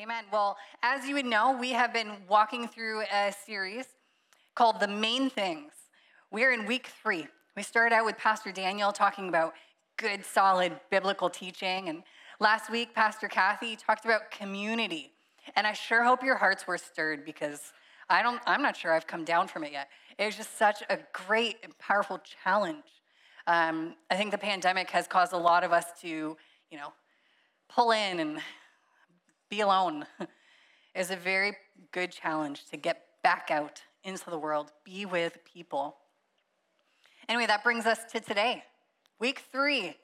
Amen. Well, as you would know, we have been walking through a series called The Main Things. We're in week three. We started out with Pastor Daniel talking about good, solid biblical teaching. And last week, Pastor Kathy talked about community. And I sure hope your hearts were stirred because I don't, I'm not sure I've come down from it yet. It was just such a great and powerful challenge. Um, I think the pandemic has caused a lot of us to, you know, pull in and be alone. is a very good challenge to get back out into the world, be with people. Anyway, that brings us to today, week three.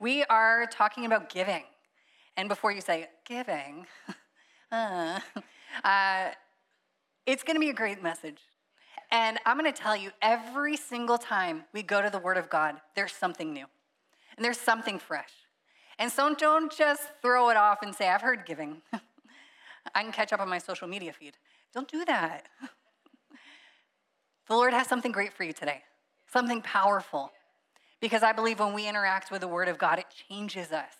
We are talking about giving. And before you say giving, uh, uh, it's going to be a great message. And I'm going to tell you every single time we go to the Word of God, there's something new and there's something fresh. And so don't just throw it off and say, I've heard giving. I can catch up on my social media feed. Don't do that. the Lord has something great for you today, something powerful. Because I believe when we interact with the Word of God, it changes us.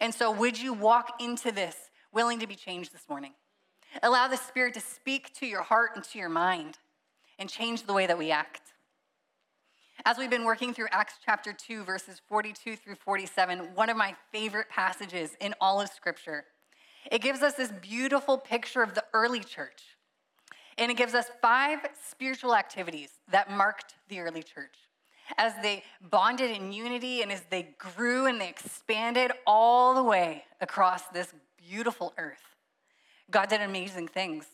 And so, would you walk into this willing to be changed this morning? Allow the Spirit to speak to your heart and to your mind and change the way that we act. As we've been working through Acts chapter 2, verses 42 through 47, one of my favorite passages in all of Scripture, it gives us this beautiful picture of the early church. And it gives us five spiritual activities that marked the early church as they bonded in unity and as they grew and they expanded all the way across this beautiful earth. God did amazing things.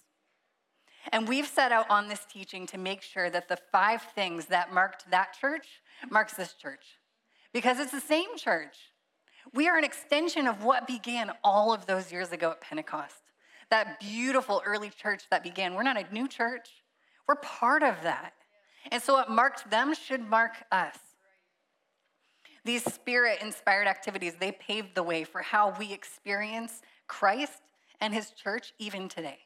And we've set out on this teaching to make sure that the five things that marked that church marks this church. Because it's the same church. We are an extension of what began all of those years ago at Pentecost. That beautiful early church that began. We're not a new church, we're part of that. And so what marked them should mark us. These spirit inspired activities, they paved the way for how we experience Christ and his church even today.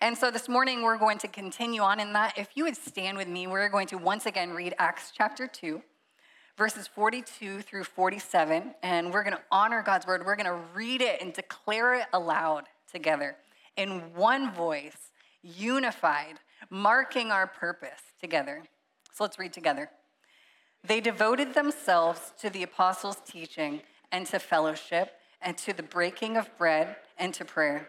And so this morning we're going to continue on in that. If you would stand with me, we're going to once again read Acts chapter 2, verses 42 through 47. And we're going to honor God's word. We're going to read it and declare it aloud together in one voice, unified, marking our purpose together. So let's read together. They devoted themselves to the apostles' teaching and to fellowship and to the breaking of bread and to prayer.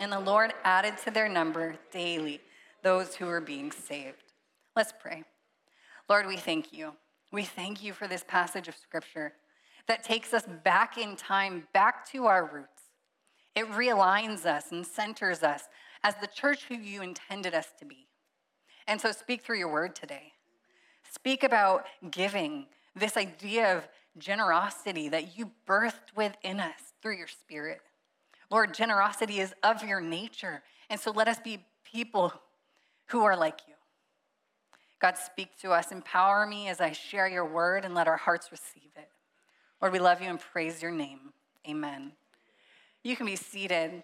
And the Lord added to their number daily those who were being saved. Let's pray. Lord, we thank you. We thank you for this passage of scripture that takes us back in time, back to our roots. It realigns us and centers us as the church who you intended us to be. And so speak through your word today. Speak about giving, this idea of generosity that you birthed within us through your spirit. Lord, generosity is of your nature. And so let us be people who are like you. God, speak to us. Empower me as I share your word and let our hearts receive it. Lord, we love you and praise your name. Amen. You can be seated.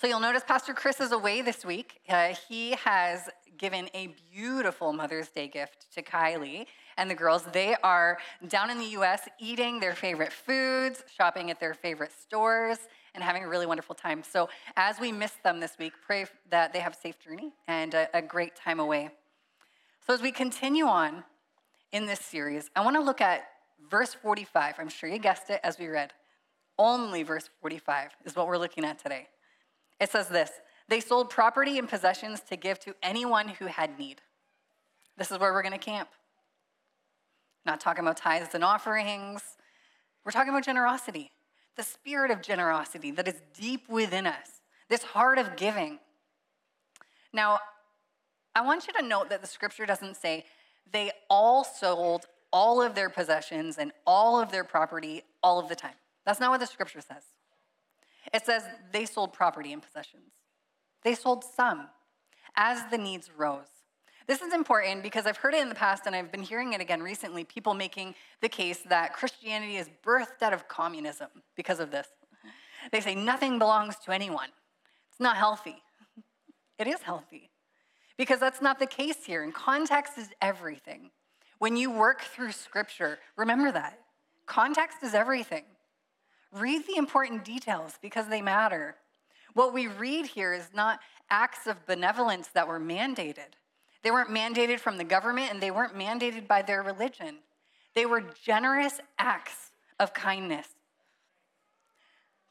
So you'll notice Pastor Chris is away this week. Uh, he has given a beautiful Mother's Day gift to Kylie and the girls. They are down in the US eating their favorite foods, shopping at their favorite stores, and having a really wonderful time. So as we miss them this week, pray that they have a safe journey and a, a great time away. So as we continue on in this series, I want to look at verse 45. I'm sure you guessed it as we read. Only verse 45 is what we're looking at today. It says this They sold property and possessions to give to anyone who had need. This is where we're going to camp. Not talking about tithes and offerings. We're talking about generosity the spirit of generosity that is deep within us, this heart of giving. Now, I want you to note that the scripture doesn't say they all sold all of their possessions and all of their property all of the time. That's not what the scripture says. It says they sold property and possessions. They sold some as the needs rose. This is important because I've heard it in the past and I've been hearing it again recently people making the case that Christianity is birthed out of communism because of this. They say nothing belongs to anyone. It's not healthy. It is healthy because that's not the case here. And context is everything. When you work through scripture, remember that. Context is everything. Read the important details because they matter. What we read here is not acts of benevolence that were mandated. They weren't mandated from the government and they weren't mandated by their religion. They were generous acts of kindness.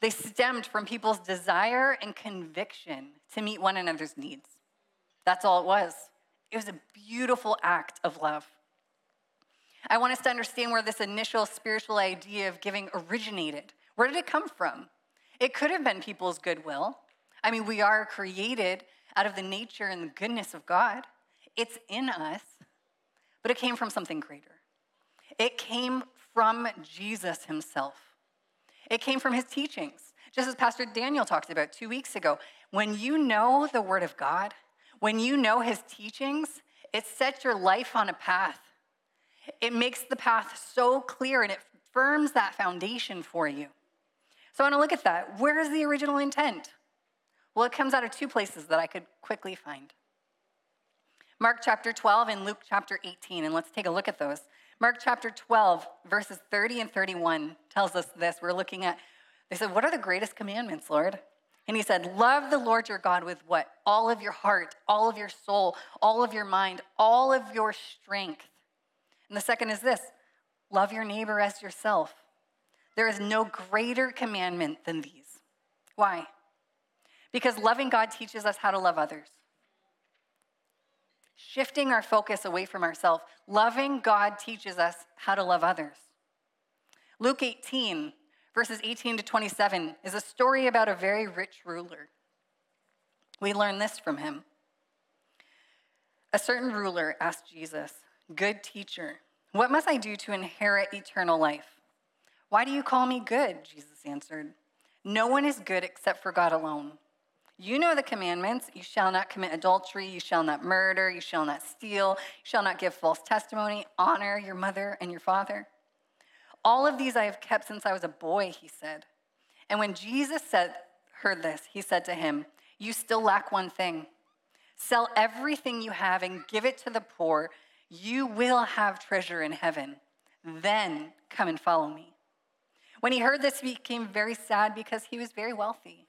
They stemmed from people's desire and conviction to meet one another's needs. That's all it was. It was a beautiful act of love. I want us to understand where this initial spiritual idea of giving originated. Where did it come from? It could have been people's goodwill. I mean, we are created out of the nature and the goodness of God, it's in us, but it came from something greater. It came from Jesus himself, it came from his teachings. Just as Pastor Daniel talked about two weeks ago, when you know the Word of God, when you know his teachings, it sets your life on a path. It makes the path so clear and it firms that foundation for you. So I want to look at that. Where is the original intent? Well, it comes out of two places that I could quickly find Mark chapter 12 and Luke chapter 18. And let's take a look at those. Mark chapter 12, verses 30 and 31 tells us this. We're looking at, they said, What are the greatest commandments, Lord? And he said, Love the Lord your God with what? All of your heart, all of your soul, all of your mind, all of your strength. And the second is this love your neighbor as yourself. There is no greater commandment than these. Why? Because loving God teaches us how to love others. Shifting our focus away from ourselves, loving God teaches us how to love others. Luke 18, verses 18 to 27, is a story about a very rich ruler. We learn this from him. A certain ruler asked Jesus, Good teacher, what must I do to inherit eternal life? Why do you call me good? Jesus answered. No one is good except for God alone. You know the commandments you shall not commit adultery, you shall not murder, you shall not steal, you shall not give false testimony, honor your mother and your father. All of these I have kept since I was a boy, he said. And when Jesus said, heard this, he said to him, You still lack one thing. Sell everything you have and give it to the poor. You will have treasure in heaven. Then come and follow me. When he heard this, he became very sad because he was very wealthy.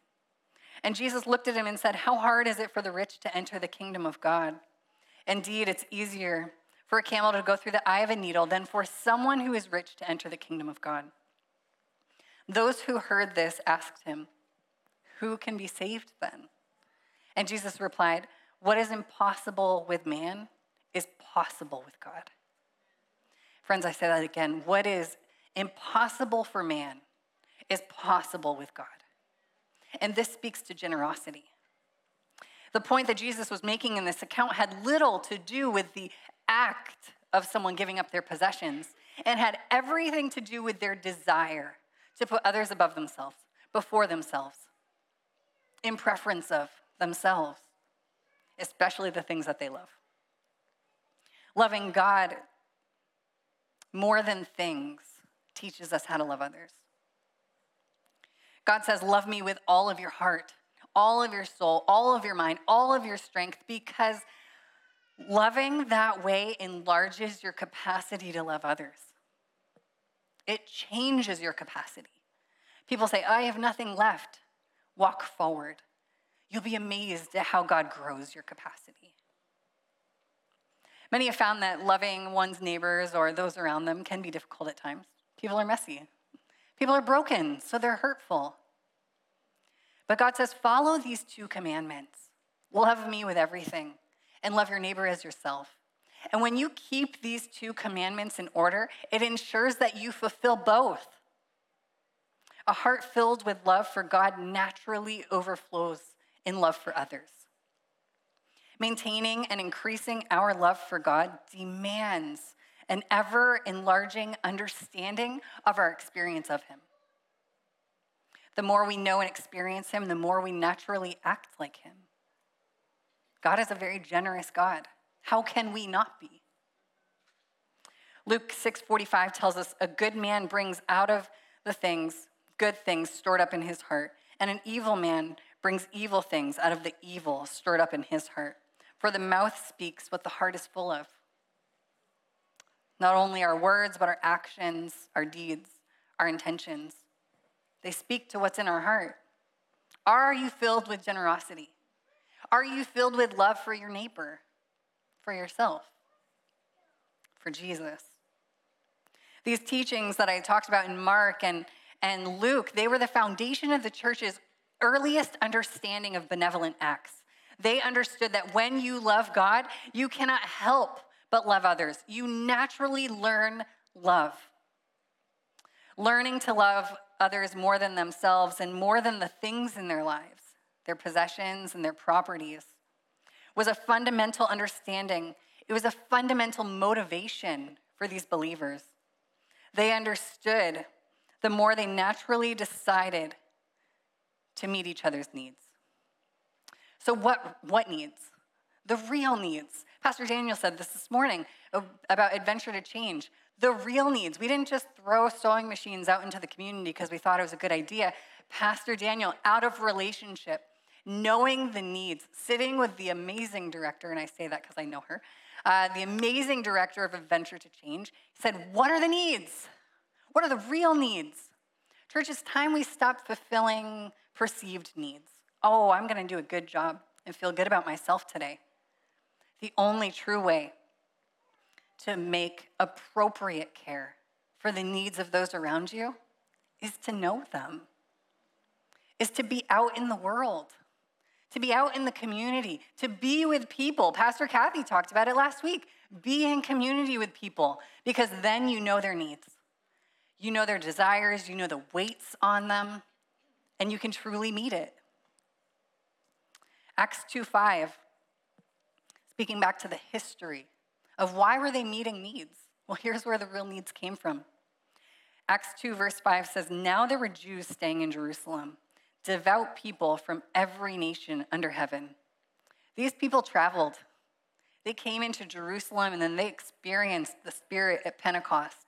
And Jesus looked at him and said, How hard is it for the rich to enter the kingdom of God? Indeed, it's easier for a camel to go through the eye of a needle than for someone who is rich to enter the kingdom of God. Those who heard this asked him, Who can be saved then? And Jesus replied, What is impossible with man is possible with God. Friends, I say that again. What is impossible for man is possible with God. And this speaks to generosity. The point that Jesus was making in this account had little to do with the act of someone giving up their possessions and had everything to do with their desire to put others above themselves, before themselves, in preference of themselves, especially the things that they love. Loving God more than things teaches us how to love others. God says, Love me with all of your heart, all of your soul, all of your mind, all of your strength, because loving that way enlarges your capacity to love others. It changes your capacity. People say, I have nothing left. Walk forward. You'll be amazed at how God grows your capacity. Many have found that loving one's neighbors or those around them can be difficult at times. People are messy. People are broken, so they're hurtful. But God says, follow these two commandments love me with everything, and love your neighbor as yourself. And when you keep these two commandments in order, it ensures that you fulfill both. A heart filled with love for God naturally overflows in love for others. Maintaining and increasing our love for God demands an ever enlarging understanding of our experience of Him. the more we know and experience Him, the more we naturally act like Him. God is a very generous God. How can we not be? Luke 6:45 tells us a good man brings out of the things good things stored up in his heart, and an evil man brings evil things out of the evil stored up in his heart. For the mouth speaks what the heart is full of. Not only our words, but our actions, our deeds, our intentions. They speak to what's in our heart. Are you filled with generosity? Are you filled with love for your neighbor, for yourself, for Jesus? These teachings that I talked about in Mark and, and Luke, they were the foundation of the church's earliest understanding of benevolent acts. They understood that when you love God, you cannot help but love others. You naturally learn love. Learning to love others more than themselves and more than the things in their lives, their possessions and their properties, was a fundamental understanding. It was a fundamental motivation for these believers. They understood the more they naturally decided to meet each other's needs. So, what, what needs? The real needs. Pastor Daniel said this this morning about adventure to change. The real needs. We didn't just throw sewing machines out into the community because we thought it was a good idea. Pastor Daniel, out of relationship, knowing the needs, sitting with the amazing director, and I say that because I know her, uh, the amazing director of Adventure to Change, said, What are the needs? What are the real needs? Church, it's time we stop fulfilling perceived needs. Oh, I'm going to do a good job and feel good about myself today. The only true way to make appropriate care for the needs of those around you is to know them, is to be out in the world, to be out in the community, to be with people. Pastor Kathy talked about it last week. Be in community with people because then you know their needs. You know their desires, you know the weights on them, and you can truly meet it. Acts 2 5, speaking back to the history of why were they meeting needs? Well, here's where the real needs came from. Acts 2, verse 5 says, Now there were Jews staying in Jerusalem, devout people from every nation under heaven. These people traveled. They came into Jerusalem and then they experienced the Spirit at Pentecost.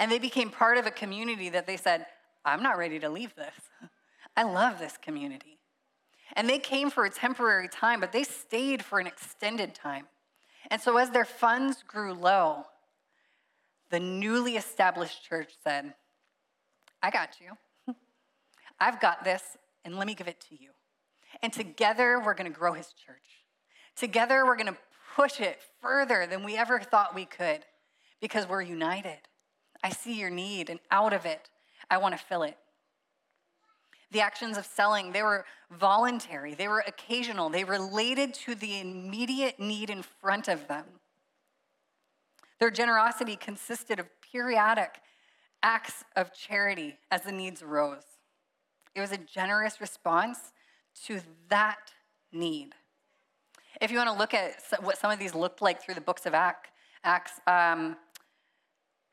And they became part of a community that they said, I'm not ready to leave this. I love this community. And they came for a temporary time, but they stayed for an extended time. And so, as their funds grew low, the newly established church said, I got you. I've got this, and let me give it to you. And together, we're going to grow his church. Together, we're going to push it further than we ever thought we could because we're united. I see your need, and out of it, I want to fill it. The actions of selling, they were voluntary, they were occasional, they related to the immediate need in front of them. Their generosity consisted of periodic acts of charity as the needs arose. It was a generous response to that need. If you want to look at what some of these looked like through the books of Acts, um,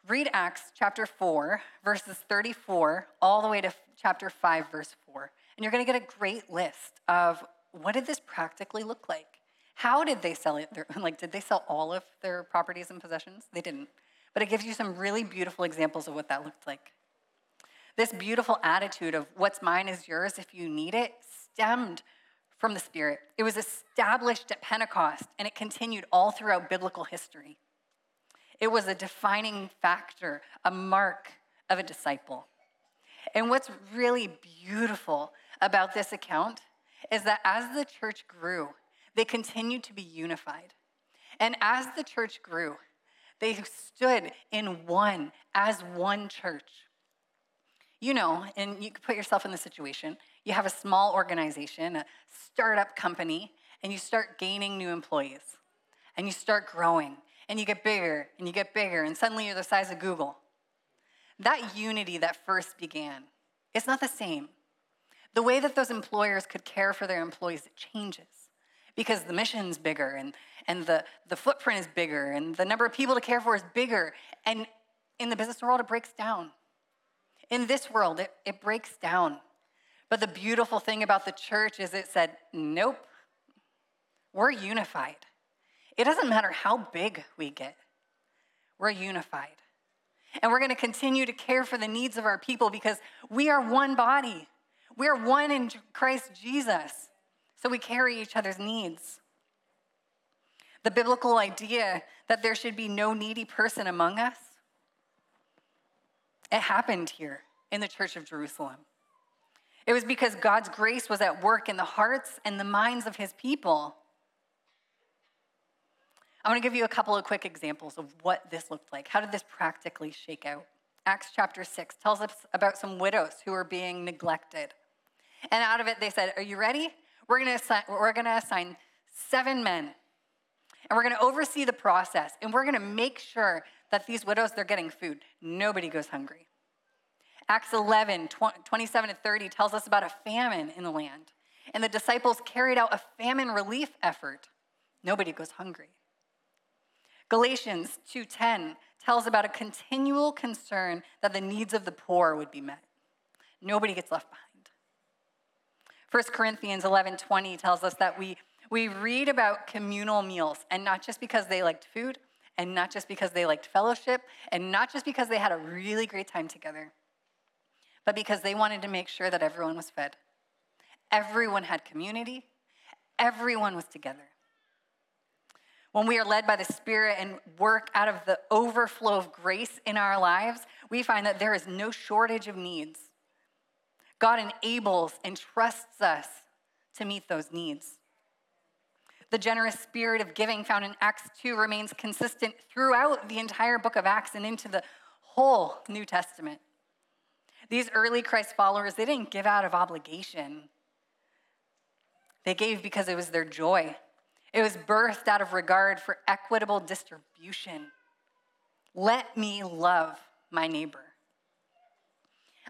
read Acts chapter 4, verses 34, all the way to chapter 5, verse 4. And you're going to get a great list of what did this practically look like? How did they sell it? Like, did they sell all of their properties and possessions? They didn't. But it gives you some really beautiful examples of what that looked like. This beautiful attitude of what's mine is yours if you need it stemmed from the Spirit. It was established at Pentecost and it continued all throughout biblical history. It was a defining factor, a mark of a disciple. And what's really beautiful about this account is that as the church grew, they continued to be unified. And as the church grew, they stood in one, as one church. You know, and you put yourself in the situation. You have a small organization, a startup company, and you start gaining new employees. And you start growing, and you get bigger, and you get bigger, and suddenly you're the size of Google. That unity that first began, it's not the same. The way that those employers could care for their employees, it changes because the mission's bigger and, and the, the footprint is bigger and the number of people to care for is bigger. And in the business world, it breaks down. In this world, it, it breaks down But the beautiful thing about the church is it said, nope, we're unified. It doesn't matter how big we get, we're unified. And we're going to continue to care for the needs of our people because we are one body. We are one in Christ Jesus. So we carry each other's needs. The biblical idea that there should be no needy person among us, it happened here in the church of Jerusalem. It was because God's grace was at work in the hearts and the minds of his people. I want to give you a couple of quick examples of what this looked like. How did this practically shake out? Acts chapter 6 tells us about some widows who were being neglected. And out of it, they said, Are you ready? We're going to assign, we're going to assign seven men, and we're going to oversee the process, and we're going to make sure that these widows, they're getting food. Nobody goes hungry. Acts 11, 27 to 30 tells us about a famine in the land. And the disciples carried out a famine relief effort. Nobody goes hungry. Galatians 2:10 tells about a continual concern that the needs of the poor would be met. Nobody gets left behind. 1 Corinthians 11:20 tells us that we we read about communal meals and not just because they liked food and not just because they liked fellowship and not just because they had a really great time together but because they wanted to make sure that everyone was fed. Everyone had community, everyone was together. When we are led by the Spirit and work out of the overflow of grace in our lives, we find that there is no shortage of needs. God enables and trusts us to meet those needs. The generous spirit of giving found in Acts 2 remains consistent throughout the entire book of Acts and into the whole New Testament. These early Christ followers, they didn't give out of obligation. They gave because it was their joy. It was birthed out of regard for equitable distribution. Let me love my neighbor.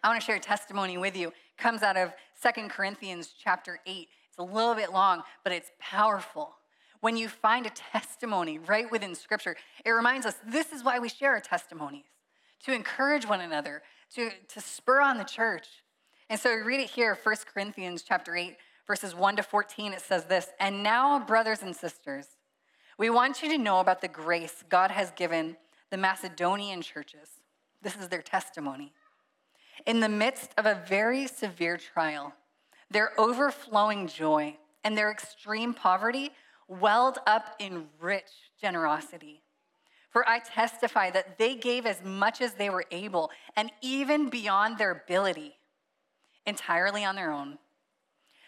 I want to share a testimony with you. It comes out of Second Corinthians chapter 8. It's a little bit long, but it's powerful. When you find a testimony right within scripture, it reminds us this is why we share our testimonies to encourage one another, to, to spur on the church. And so we read it here, 1 Corinthians chapter 8, verses 1 to 14. It says this, And now, brothers and sisters, we want you to know about the grace God has given the Macedonian churches. This is their testimony. In the midst of a very severe trial, their overflowing joy and their extreme poverty welled up in rich generosity. For I testify that they gave as much as they were able, and even beyond their ability, entirely on their own.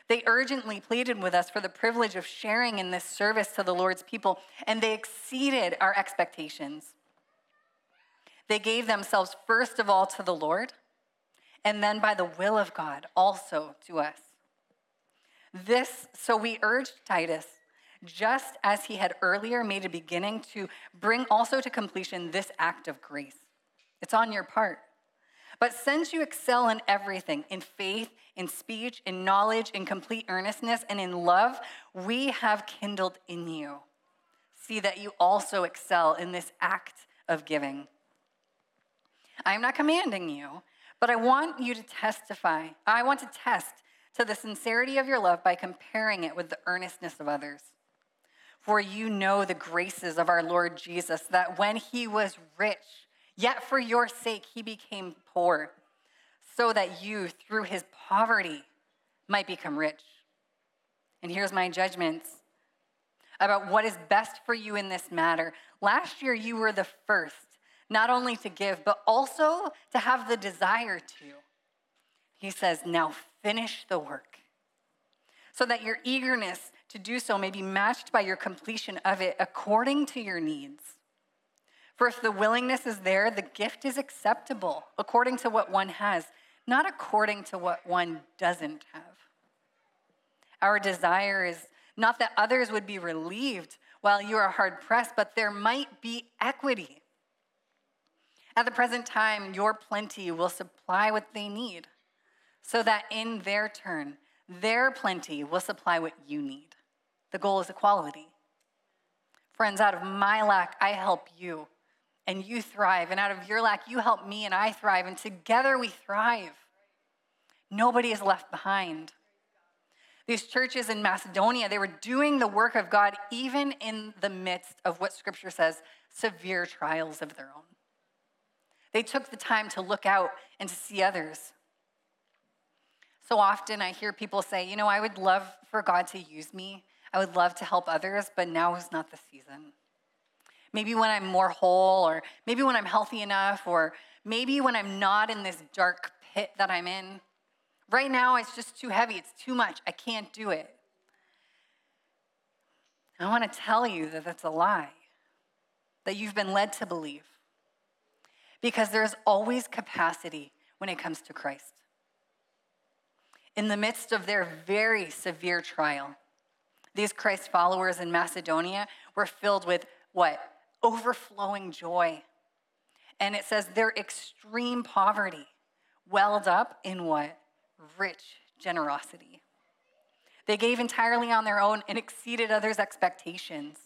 They urgently pleaded with us for the privilege of sharing in this service to the Lord's people, and they exceeded our expectations. They gave themselves first of all to the Lord, and then by the will of God also to us. This, so we urged Titus just as he had earlier made a beginning to bring also to completion this act of grace. It's on your part. But since you excel in everything, in faith, in speech, in knowledge, in complete earnestness, and in love, we have kindled in you. See that you also excel in this act of giving. I am not commanding you, but I want you to testify. I want to test to the sincerity of your love by comparing it with the earnestness of others. For you know the graces of our Lord Jesus, that when he was rich, yet for your sake he became poor, so that you, through his poverty, might become rich. And here's my judgments about what is best for you in this matter. Last year, you were the first, not only to give, but also to have the desire to. He says, Now finish the work, so that your eagerness to do so may be matched by your completion of it according to your needs. For if the willingness is there, the gift is acceptable according to what one has, not according to what one doesn't have. Our desire is not that others would be relieved while you are hard pressed, but there might be equity. At the present time, your plenty will supply what they need, so that in their turn, their plenty will supply what you need. The goal is equality. Friends, out of my lack, I help you, and you thrive. And out of your lack, you help me, and I thrive. And together we thrive. Nobody is left behind. These churches in Macedonia, they were doing the work of God even in the midst of what scripture says severe trials of their own. They took the time to look out and to see others. So often I hear people say, you know, I would love for God to use me. I would love to help others, but now is not the season. Maybe when I'm more whole, or maybe when I'm healthy enough, or maybe when I'm not in this dark pit that I'm in. Right now, it's just too heavy. It's too much. I can't do it. I want to tell you that that's a lie that you've been led to believe. Because there's always capacity when it comes to Christ. In the midst of their very severe trial, these Christ followers in Macedonia were filled with what? Overflowing joy. And it says their extreme poverty welled up in what? Rich generosity. They gave entirely on their own and exceeded others' expectations.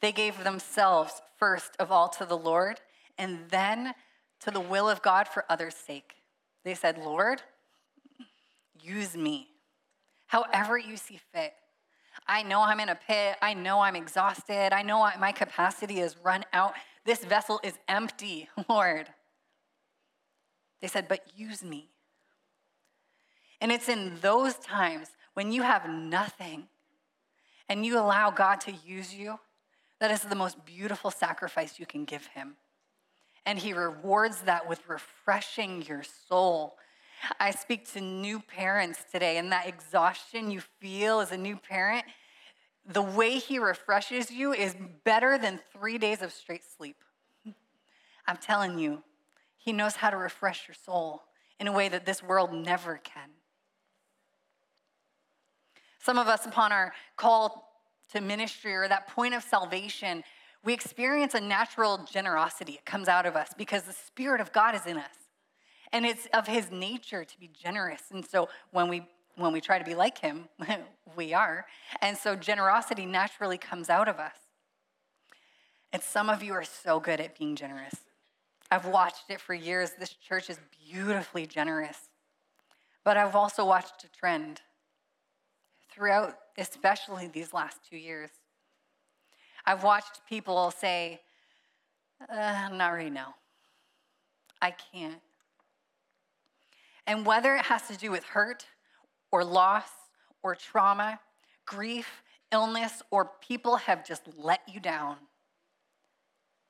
They gave themselves first of all to the Lord and then to the will of God for others' sake. They said, Lord, use me however you see fit. I know I'm in a pit. I know I'm exhausted. I know my capacity is run out. This vessel is empty, Lord. They said, but use me. And it's in those times when you have nothing and you allow God to use you that is the most beautiful sacrifice you can give him. And he rewards that with refreshing your soul. I speak to new parents today, and that exhaustion you feel as a new parent, the way he refreshes you is better than three days of straight sleep. I'm telling you, he knows how to refresh your soul in a way that this world never can. Some of us, upon our call to ministry or that point of salvation, we experience a natural generosity. It comes out of us because the Spirit of God is in us. And it's of his nature to be generous. And so when we when we try to be like him, we are. And so generosity naturally comes out of us. And some of you are so good at being generous. I've watched it for years. This church is beautifully generous. But I've also watched a trend throughout, especially these last two years. I've watched people say, uh, not right now. I can't. And whether it has to do with hurt or loss or trauma, grief, illness, or people have just let you down,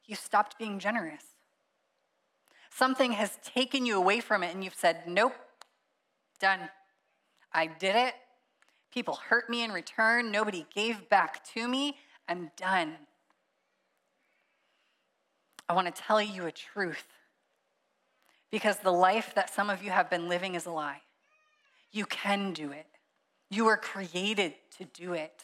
you stopped being generous. Something has taken you away from it, and you've said, Nope, done. I did it. People hurt me in return. Nobody gave back to me. I'm done. I want to tell you a truth because the life that some of you have been living is a lie. You can do it, you were created to do it.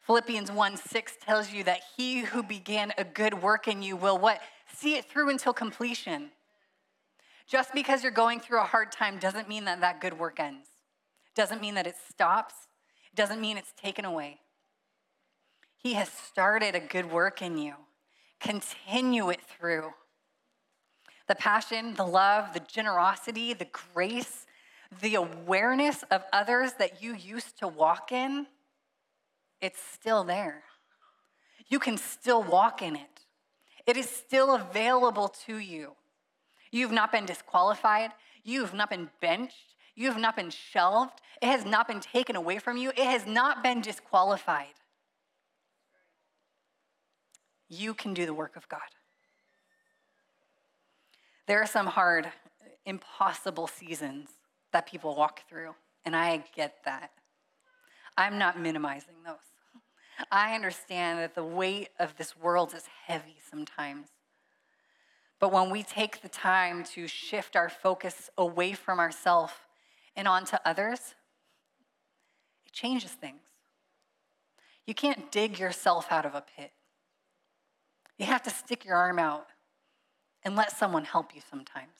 Philippians 1 6 tells you that he who began a good work in you will what? See it through until completion. Just because you're going through a hard time doesn't mean that that good work ends. Doesn't mean that it stops, doesn't mean it's taken away. He has started a good work in you. Continue it through. The passion, the love, the generosity, the grace, the awareness of others that you used to walk in, it's still there. You can still walk in it. It is still available to you. You've not been disqualified. You've not been benched. You have not been shelved. It has not been taken away from you. It has not been disqualified. You can do the work of God. There are some hard, impossible seasons that people walk through, and I get that. I'm not minimizing those. I understand that the weight of this world is heavy sometimes. But when we take the time to shift our focus away from ourselves and onto others, it changes things. You can't dig yourself out of a pit. You have to stick your arm out and let someone help you sometimes.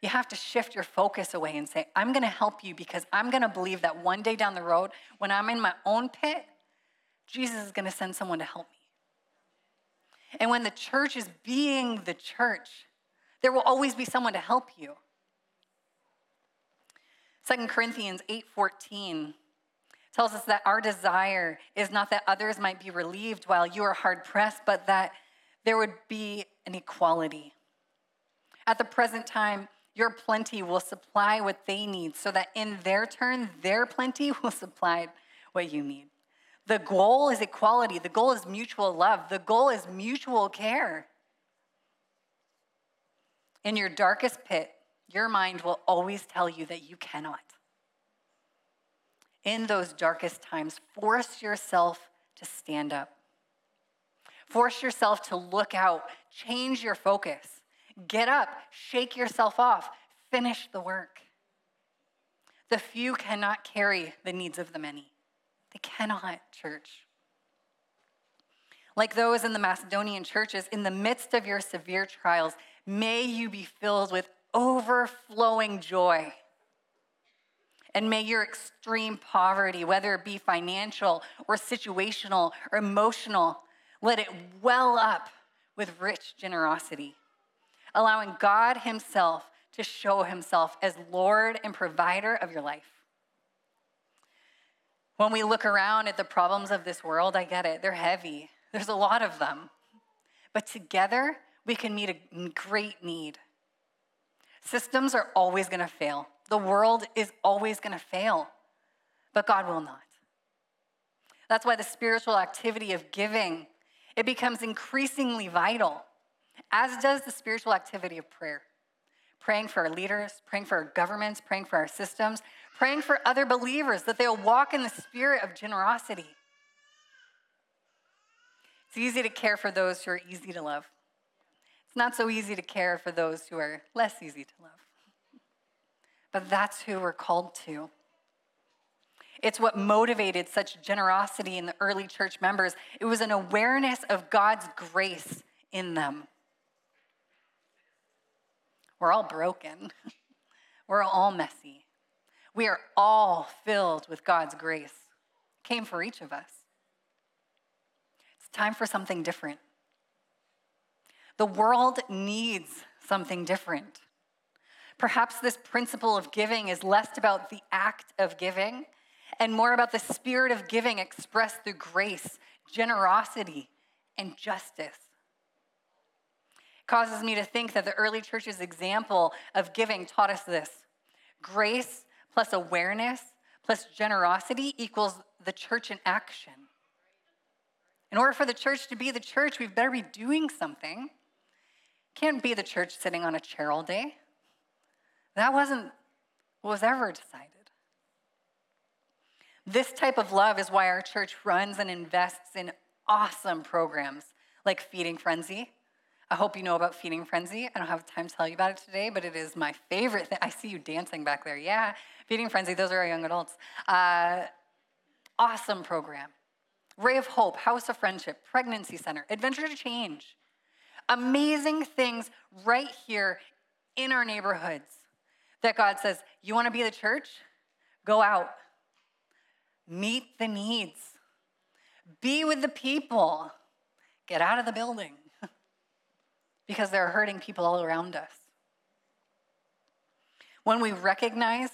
You have to shift your focus away and say, I'm to help you because I'm to believe that one day down the road, when I'm in my own pit, Jesus is to send someone to help me. And when the church is being the church, There will always be someone to help you. 2 Corinthians 8:14 tells us that our desire is not that others might be relieved while you are hard pressed, but that there would be an equality. At the present time, your plenty will supply what they need, so that in their turn, their plenty will supply what you need. The goal is equality. The goal is mutual love. The goal is mutual care. In your darkest pit, your mind will always tell you that you cannot. In those darkest times, force yourself to stand up. Force yourself to look out, change your focus. Get up, shake yourself off, finish the work. The few cannot carry the needs of the many. They cannot, church. Like those in the Macedonian churches, in the midst of your severe trials, may you be filled with overflowing joy. And may your extreme poverty, whether it be financial or situational or emotional, let it well up with rich generosity, allowing God Himself to show Himself as Lord and provider of your life. When we look around at the problems of this world, I get it, they're heavy. There's a lot of them. But together, we can meet a great need. Systems are always to fail. The world is always to fail, but God will not. That's why the spiritual activity of giving it becomes increasingly vital, as does the spiritual activity of prayer. Praying for our leaders, praying for our governments, praying for our systems, praying for other believers that they'll walk in the spirit of generosity. It's easy to care for those who are easy to love. It's not so easy to care for those who are less easy to love. But that's who we're called to. It's what motivated such generosity in the early church members. It was an awareness of God's grace in them. We're all broken, we're all messy. We are all filled with God's grace. It came for each of us. It's time for something different. The world needs something different. Perhaps this principle of giving is less about the act of giving and more about the spirit of giving expressed through grace, generosity, and justice. It causes me to think that the early church's example of giving taught us this grace plus awareness plus generosity equals the church in action. In order for the church to be the church, we've better be doing something. Can't be the church sitting on a chair all day. That wasn't what was ever decided. This type of love is why our church runs and invests in awesome programs like Feeding Frenzy. I hope you know about Feeding Frenzy. I don't have time to tell you about it today, but it is my favorite thing. I see you dancing back there. Yeah, Feeding Frenzy, those are our young adults. Uh, awesome program. Ray of Hope, House of Friendship, Pregnancy Center, Adventure to Change. Amazing things right here in our neighborhoods that God says, You want to be the church? Go out, meet the needs, be with the people, get out of the building because there are hurting people all around us. When we recognize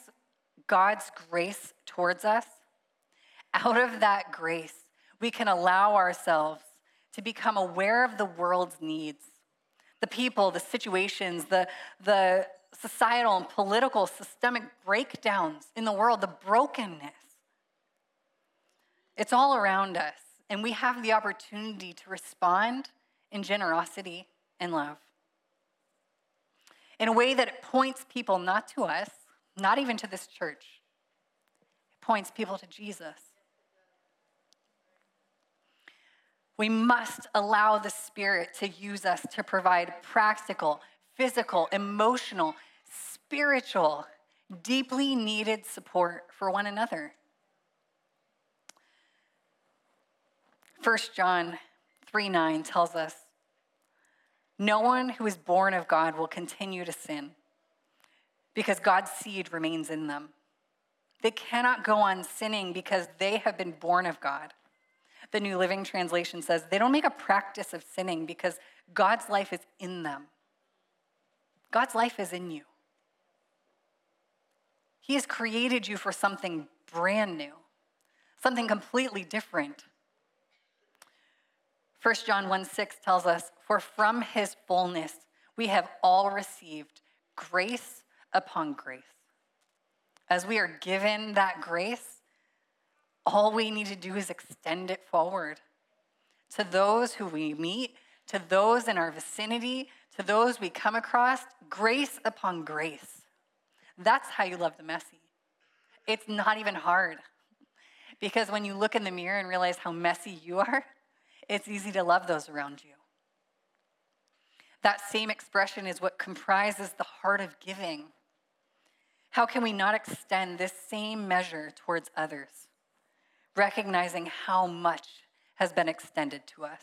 God's grace towards us, out of that grace, we can allow ourselves to become aware of the world's needs, the people, the situations, the, the societal and political systemic breakdowns in the world, the brokenness. It's all around us, and we have the opportunity to respond in generosity and love. In a way that it points people not to us, not even to this church, it points people to Jesus. We must allow the Spirit to use us to provide practical, physical, emotional, spiritual, deeply needed support for one another. 1 John 3 9 tells us, No one who is born of God will continue to sin because God's seed remains in them. They cannot go on sinning because they have been born of God. The New Living Translation says they don't make a practice of sinning because God's life is in them. God's life is in you. He has created you for something brand new, something completely different. 1 John 1 6 tells us, For from his fullness we have all received grace upon grace. As we are given that grace, all we need to do is extend it forward to those who we meet, to those in our vicinity, to those we come across, grace upon grace. That's how you love the messy. It's not even hard. Because when you look in the mirror and realize how messy you are, it's easy to love those around you. That same expression is what comprises the heart of giving. How can we not extend this same measure towards others, recognizing how much has been extended to us?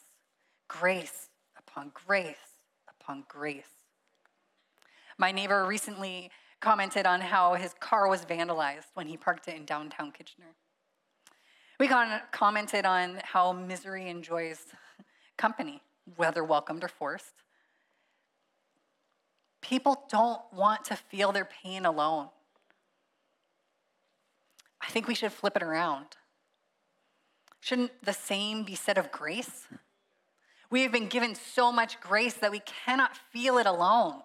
Grace upon grace upon grace. My neighbor recently commented on how his car was vandalized when he parked it in downtown Kitchener. We commented on how misery enjoys company, whether welcomed or forced. People don't want to feel their pain alone. I think we should flip it around. Shouldn't the same be said of grace? We have been given so much grace that we cannot feel it alone.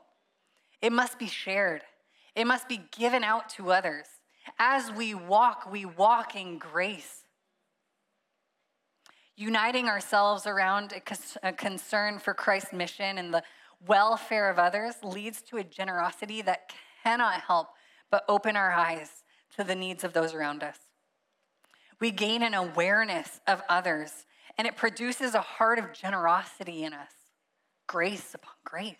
It must be shared, it must be given out to others. As we walk, we walk in grace. Uniting ourselves around a concern for Christ's mission and the welfare of others leads to a generosity that cannot help but open our eyes to the needs of those around us. We gain an awareness of others, and it produces a heart of generosity in us, grace upon grace.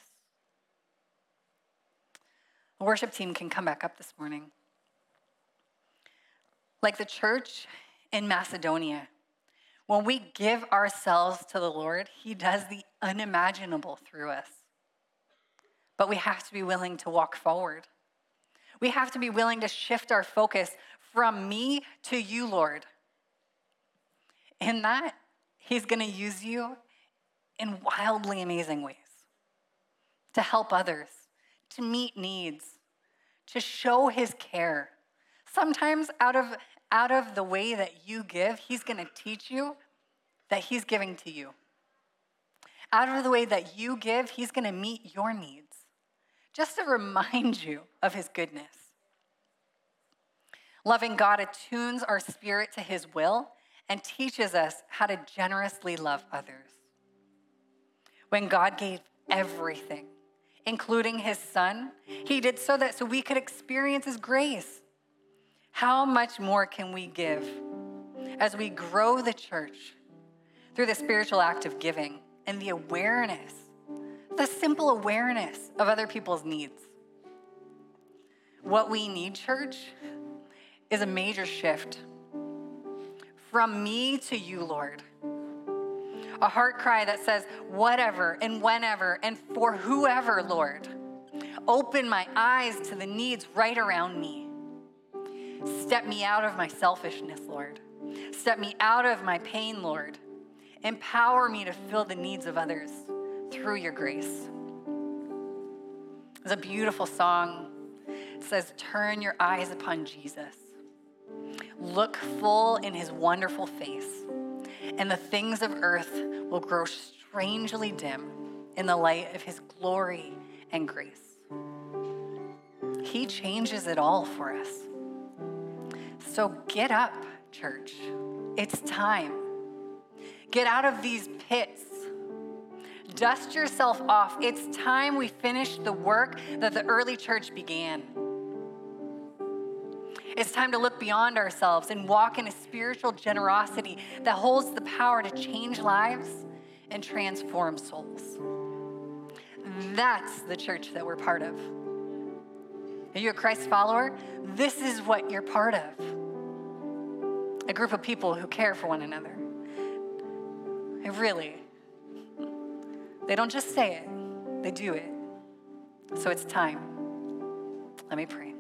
The worship team can come back up this morning. Like the church in Macedonia, when we give ourselves to the Lord, He does the unimaginable through us. But we have to be willing to walk forward. We have to be willing to shift our focus from me to you, Lord. In that, He's going to use you in wildly amazing ways to help others, to meet needs, to show His care. Sometimes, out of, out of the way that you give, He's going to teach you that He's giving to you. Out of the way that you give, He's going to meet your needs just to remind you of his goodness. Loving God attunes our spirit to his will and teaches us how to generously love others. When God gave everything, including his son, he did so that so we could experience his grace. How much more can we give as we grow the church through the spiritual act of giving and the awareness the simple awareness of other people's needs. What we need, church, is a major shift from me to you, Lord. A heart cry that says, whatever and whenever and for whoever, Lord. Open my eyes to the needs right around me. Step me out of my selfishness, Lord. Step me out of my pain, Lord. Empower me to fill the needs of others through your grace. It's a beautiful song. It says, Turn your eyes upon Jesus. Look full in his wonderful face, and the things of earth will grow strangely dim in the light of his glory and grace. He changes it all for us. So get up, church. It's time. Get out of these pits Dust yourself off. It's time we finish the work that the early church began. It's time to look beyond ourselves and walk in a spiritual generosity that holds the power to change lives and transform souls. That's the church that we're part of. Are you a Christ follower? This is what you're part of a group of people who care for one another. Really, they don't just say it, they do it. So it's time. Let me pray.